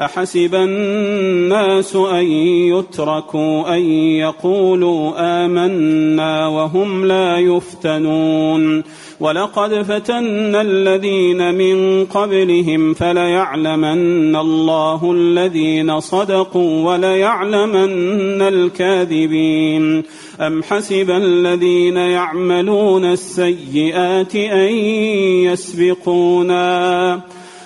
أحسب الناس أن يتركوا أن يقولوا آمنا وهم لا يفتنون. ولقد فتنا الذين من قبلهم فليعلمن الله الذين صدقوا وليعلمن الكاذبين. أم حسب الذين يعملون السيئات أن يسبقونا؟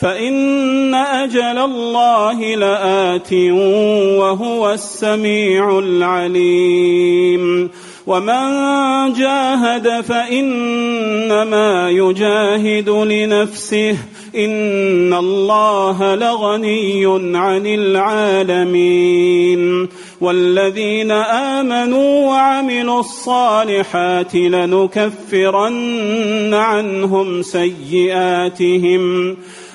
فإن أجل الله لآت وهو السميع العليم. ومن جاهد فإنما يجاهد لنفسه. إن الله لغني عن العالمين. والذين آمنوا وعملوا الصالحات لنكفرن عنهم سيئاتهم.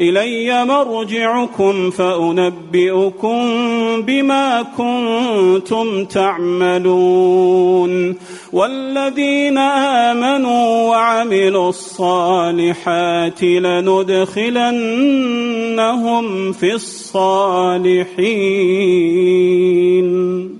إلي مرجعكم فأنبئكم بما كنتم تعملون. والذين آمنوا وعملوا الصالحات لندخلنهم في الصالحين.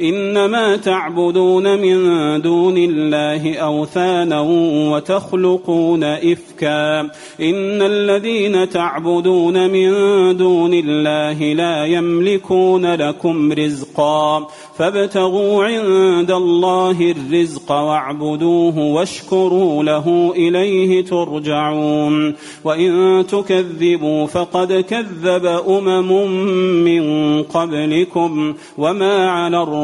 إنما تعبدون من دون الله أوثانا وتخلقون إفكا. إن الذين تعبدون من دون الله لا يملكون لكم رزقا. فابتغوا عند الله الرزق واعبدوه واشكروا له إليه ترجعون. وإن تكذبوا فقد كذب أمم من قبلكم. وما على الرسول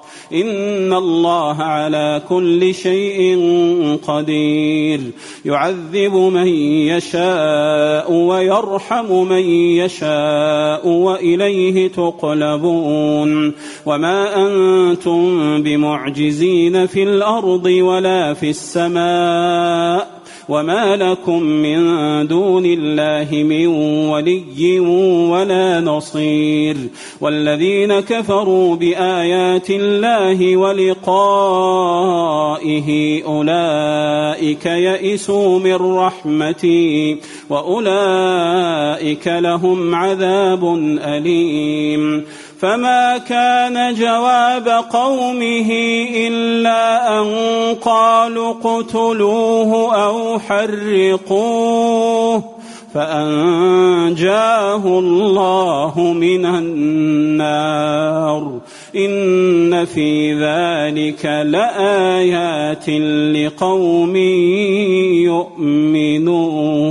إن الله على كل شيء قدير. يعذب من يشاء ويرحم من يشاء وإليه تقلبون. وما أنتم بمعجزين في الأرض ولا في السماء وما لكم من دون الله من ولي ولا نصير والذين كفروا بآيات الله ولقائه أولئك يئسوا من رحمتي وأولئك لهم عذاب أليم فما كان جواب قومه إلا أن قالوا اقتلوه أو حرقوه فأنجاه الله من النار إن في ذلك لآيات لقوم يؤمنون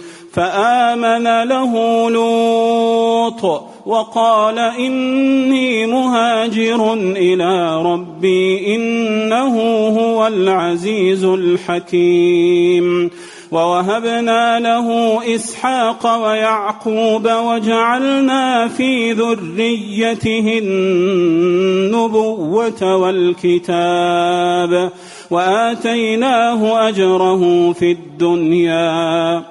فآمن له لوط وقال إني مهاجر إلى ربي إنه هو العزيز الحكيم ووهبنا له إسحاق ويعقوب وجعلنا في ذريته النبوة والكتاب وآتيناه أجره في الدنيا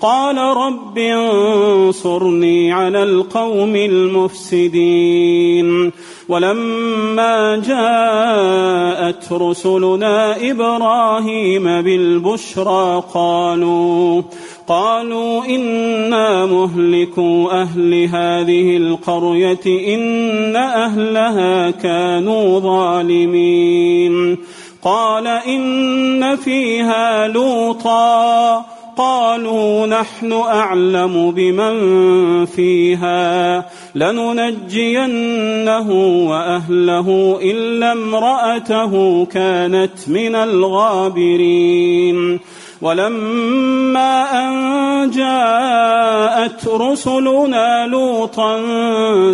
قال رب انصرني على القوم المفسدين. ولما جاءت رسلنا إبراهيم بالبشرى قالوا قالوا إنا مهلكوا أهل هذه القرية إن أهلها كانوا ظالمين. قال إن فيها لوطا. قالوا نحن أعلم بمن فيها لننجينه وأهله إلا امرأته كانت من الغابرين. ولما أن جاءت رسلنا لوطا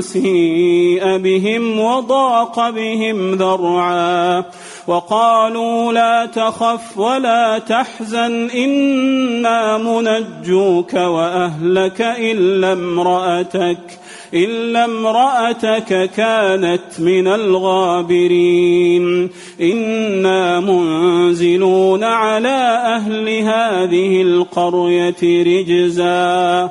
سيء بهم وضاق بهم ذرعا وقالوا لا تخف ولا تحزن إنا منجوك وأهلك إلا امرأتك إلا امرأتك كانت من الغابرين. إنا منزلون على أهل هذه القرية رجزا.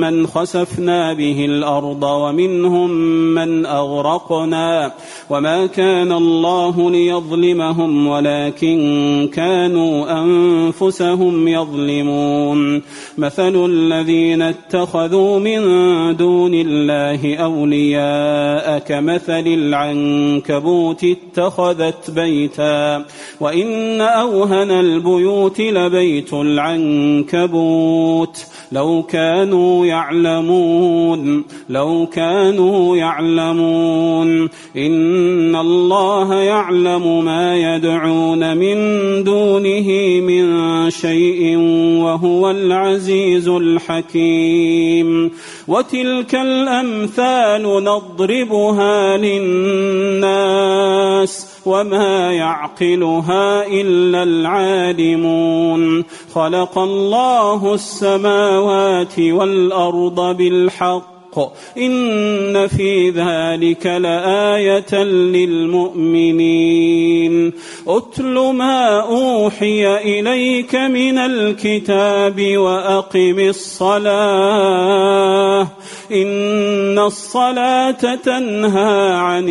من خسفنا به الأرض ومنهم من اغرقنا وما كان الله ليظلمهم ولكن كانوا انفسهم يظلمون مثل الذين اتخذوا من دون الله اولياء كمثل العنكبوت اتخذت بيتا وان اوهن البيوت لبيت العنكبوت لو كانوا يعلمون. لو كانوا يعلمون. إن الله يعلم ما يدعون من دونه من شيء وهو العزيز الحكيم. وتلك الأمثال نضربها للناس. وما يعقلها إلا العالمون. خلق الله السماوات والأرض بالحق. إن في ذلك لآية للمؤمنين. أتل ما أوحي إليك من الكتاب وأقم الصلاة. إن الصلاة تنهى عن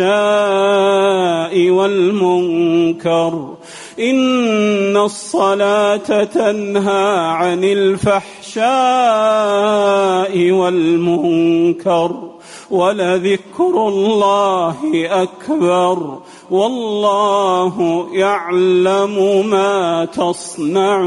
الفحشاء والمنكر إن الصلاة تنهى عن الفحشاء والمنكر ولذكر الله أكبر والله يعلم ما تصنعون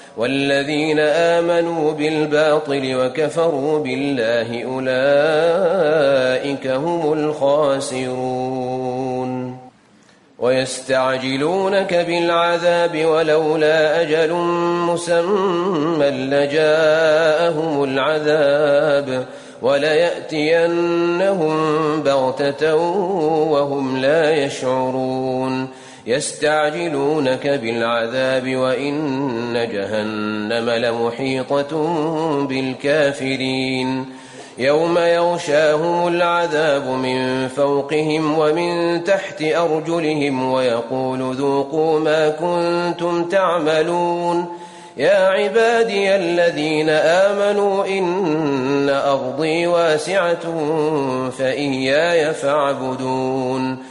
والذين آمنوا بالباطل وكفروا بالله أولئك هم الخاسرون. ويستعجلونك بالعذاب ولولا أجل مسمى لجاءهم العذاب وليأتينهم بغتة وهم لا يشعرون. يستعجلونك بالعذاب وإن جهنم لمحيطة بالكافرين. يوم يغشاهم العذاب من فوقهم ومن تحت أرجلهم ويقول ذوقوا ما كنتم تعملون. يا عبادي الذين آمنوا إن أرضي واسعة فإياي فاعبدون.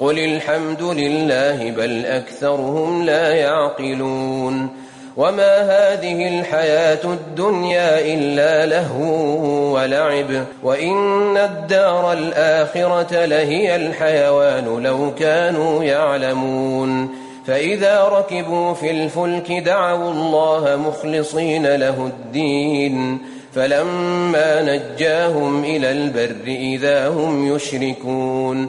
قل الحمد لله بل أكثرهم لا يعقلون وما هذه الحياة الدنيا إلا لهو ولعب وإن الدار الآخرة لهي الحيوان لو كانوا يعلمون فإذا ركبوا في الفلك دعوا الله مخلصين له الدين فلما نجاهم إلى البر إذا هم يشركون